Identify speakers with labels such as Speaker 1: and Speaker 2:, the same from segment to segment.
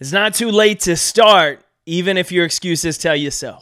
Speaker 1: It's not too late to start, even if your excuses tell you so.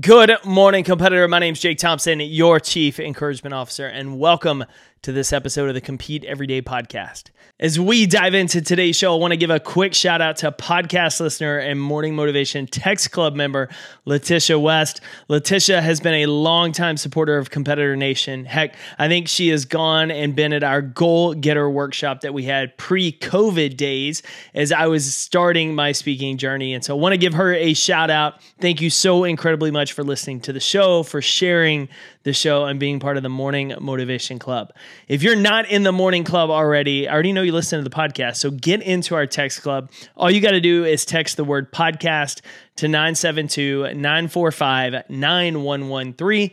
Speaker 1: Good morning, competitor. My name is Jake Thompson, your Chief Encouragement Officer, and welcome to this episode of the Compete Everyday podcast. As we dive into today's show, I want to give a quick shout out to podcast listener and Morning Motivation Text Club member, Letitia West. Letitia has been a longtime supporter of Competitor Nation. Heck, I think she has gone and been at our goal getter workshop that we had pre COVID days as I was starting my speaking journey. And so I want to give her a shout out. Thank you so incredibly much for listening to the show, for sharing the show, and being part of the Morning Motivation Club. If you're not in the Morning Club already, I already know you listen to the podcast. So get into our text club. All you got to do is text the word podcast to 972 945 9113.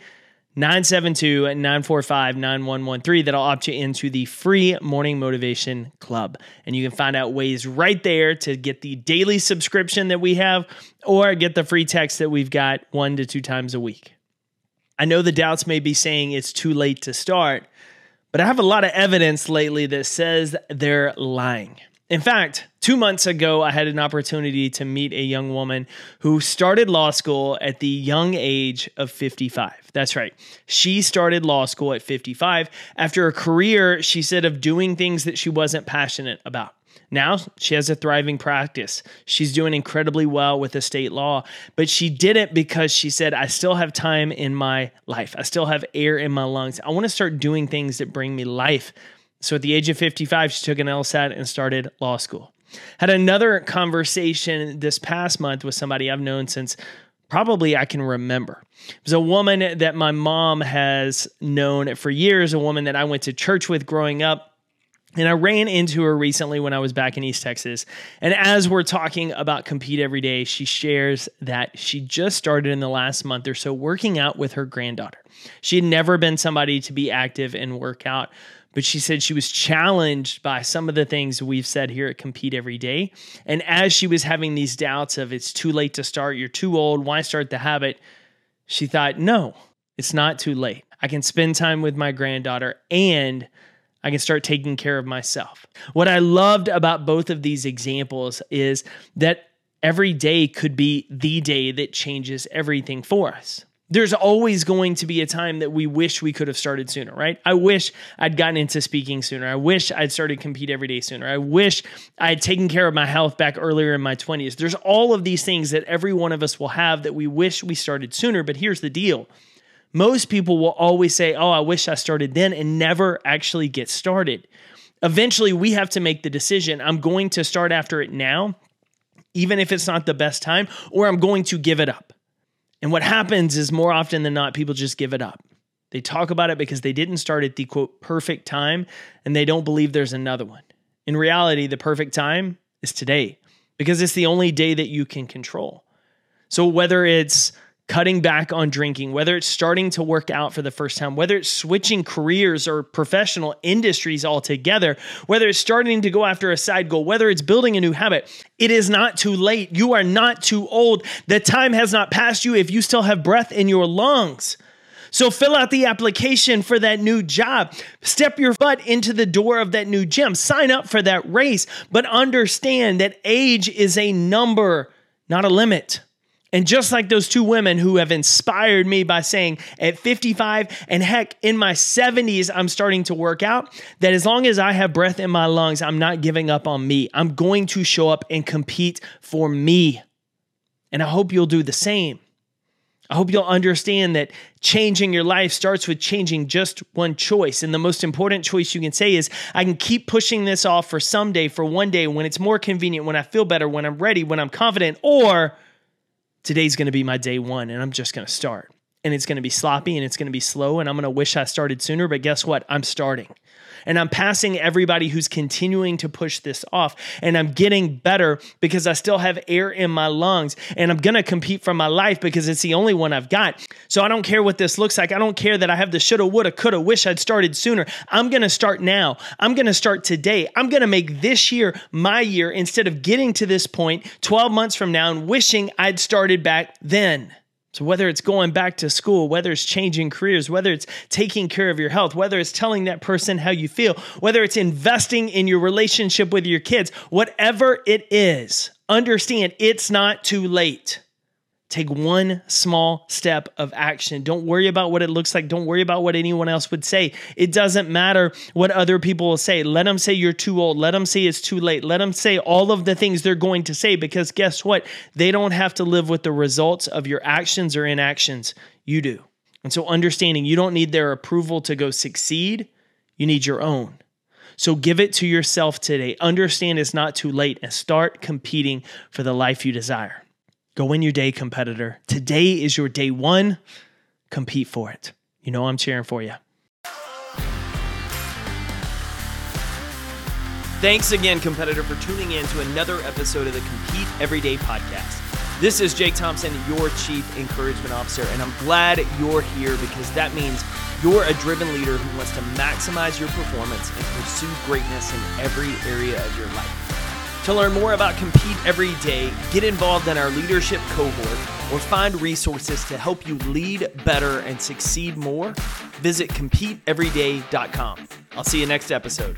Speaker 1: 972 945 9113. That'll opt you into the free Morning Motivation Club. And you can find out ways right there to get the daily subscription that we have or get the free text that we've got one to two times a week. I know the doubts may be saying it's too late to start, but I have a lot of evidence lately that says they're lying. In fact, two months ago, I had an opportunity to meet a young woman who started law school at the young age of 55. That's right. She started law school at 55 after a career, she said, of doing things that she wasn't passionate about. Now she has a thriving practice. She's doing incredibly well with estate law, but she did it because she said, I still have time in my life. I still have air in my lungs. I want to start doing things that bring me life. So at the age of 55, she took an LSAT and started law school. Had another conversation this past month with somebody I've known since probably I can remember. It was a woman that my mom has known for years, a woman that I went to church with growing up and I ran into her recently when I was back in East Texas. And as we're talking about Compete Every Day, she shares that she just started in the last month or so working out with her granddaughter. She had never been somebody to be active and work out, but she said she was challenged by some of the things we've said here at Compete Every Day. And as she was having these doubts of it's too late to start, you're too old, why start the habit? She thought, no, it's not too late. I can spend time with my granddaughter and I can start taking care of myself. What I loved about both of these examples is that every day could be the day that changes everything for us. There's always going to be a time that we wish we could have started sooner, right? I wish I'd gotten into speaking sooner. I wish I'd started compete every day sooner. I wish I had taken care of my health back earlier in my 20s. There's all of these things that every one of us will have that we wish we started sooner, but here's the deal most people will always say, Oh, I wish I started then, and never actually get started. Eventually, we have to make the decision I'm going to start after it now, even if it's not the best time, or I'm going to give it up. And what happens is more often than not, people just give it up. They talk about it because they didn't start at the quote perfect time and they don't believe there's another one. In reality, the perfect time is today because it's the only day that you can control. So whether it's cutting back on drinking, whether it's starting to work out for the first time, whether it's switching careers or professional industries altogether, whether it's starting to go after a side goal, whether it's building a new habit, it is not too late. You are not too old. The time has not passed you if you still have breath in your lungs. So fill out the application for that new job. Step your foot into the door of that new gym. Sign up for that race, but understand that age is a number, not a limit. And just like those two women who have inspired me by saying at 55 and heck, in my 70s, I'm starting to work out, that as long as I have breath in my lungs, I'm not giving up on me. I'm going to show up and compete for me. And I hope you'll do the same. I hope you'll understand that changing your life starts with changing just one choice. And the most important choice you can say is I can keep pushing this off for someday, for one day, when it's more convenient, when I feel better, when I'm ready, when I'm confident, or today's going to be my day one and I'm just going to start. And it's going to be sloppy and it's going to be slow and I'm going to wish I started sooner, but guess what? I'm starting. And I'm passing everybody who's continuing to push this off. And I'm getting better because I still have air in my lungs. And I'm going to compete for my life because it's the only one I've got. So I don't care what this looks like. I don't care that I have the shoulda, woulda, coulda, wish I'd started sooner. I'm going to start now. I'm going to start today. I'm going to make this year my year instead of getting to this point 12 months from now and wishing I'd started back then. So, whether it's going back to school, whether it's changing careers, whether it's taking care of your health, whether it's telling that person how you feel, whether it's investing in your relationship with your kids, whatever it is, understand it's not too late. Take one small step of action. Don't worry about what it looks like. Don't worry about what anyone else would say. It doesn't matter what other people will say. Let them say you're too old. Let them say it's too late. Let them say all of the things they're going to say because guess what? They don't have to live with the results of your actions or inactions. You do. And so, understanding you don't need their approval to go succeed, you need your own. So, give it to yourself today. Understand it's not too late and start competing for the life you desire. Go win your day, competitor. Today is your day one. Compete for it. You know I'm cheering for you. Thanks again, competitor, for tuning in to another episode of the Compete Everyday podcast. This is Jake Thompson, your Chief Encouragement Officer, and I'm glad you're here because that means you're a driven leader who wants to maximize your performance and pursue greatness in every area of your life. To learn more about Compete Every Day, get involved in our leadership cohort, or find resources to help you lead better and succeed more, visit CompeteEveryday.com. I'll see you next episode.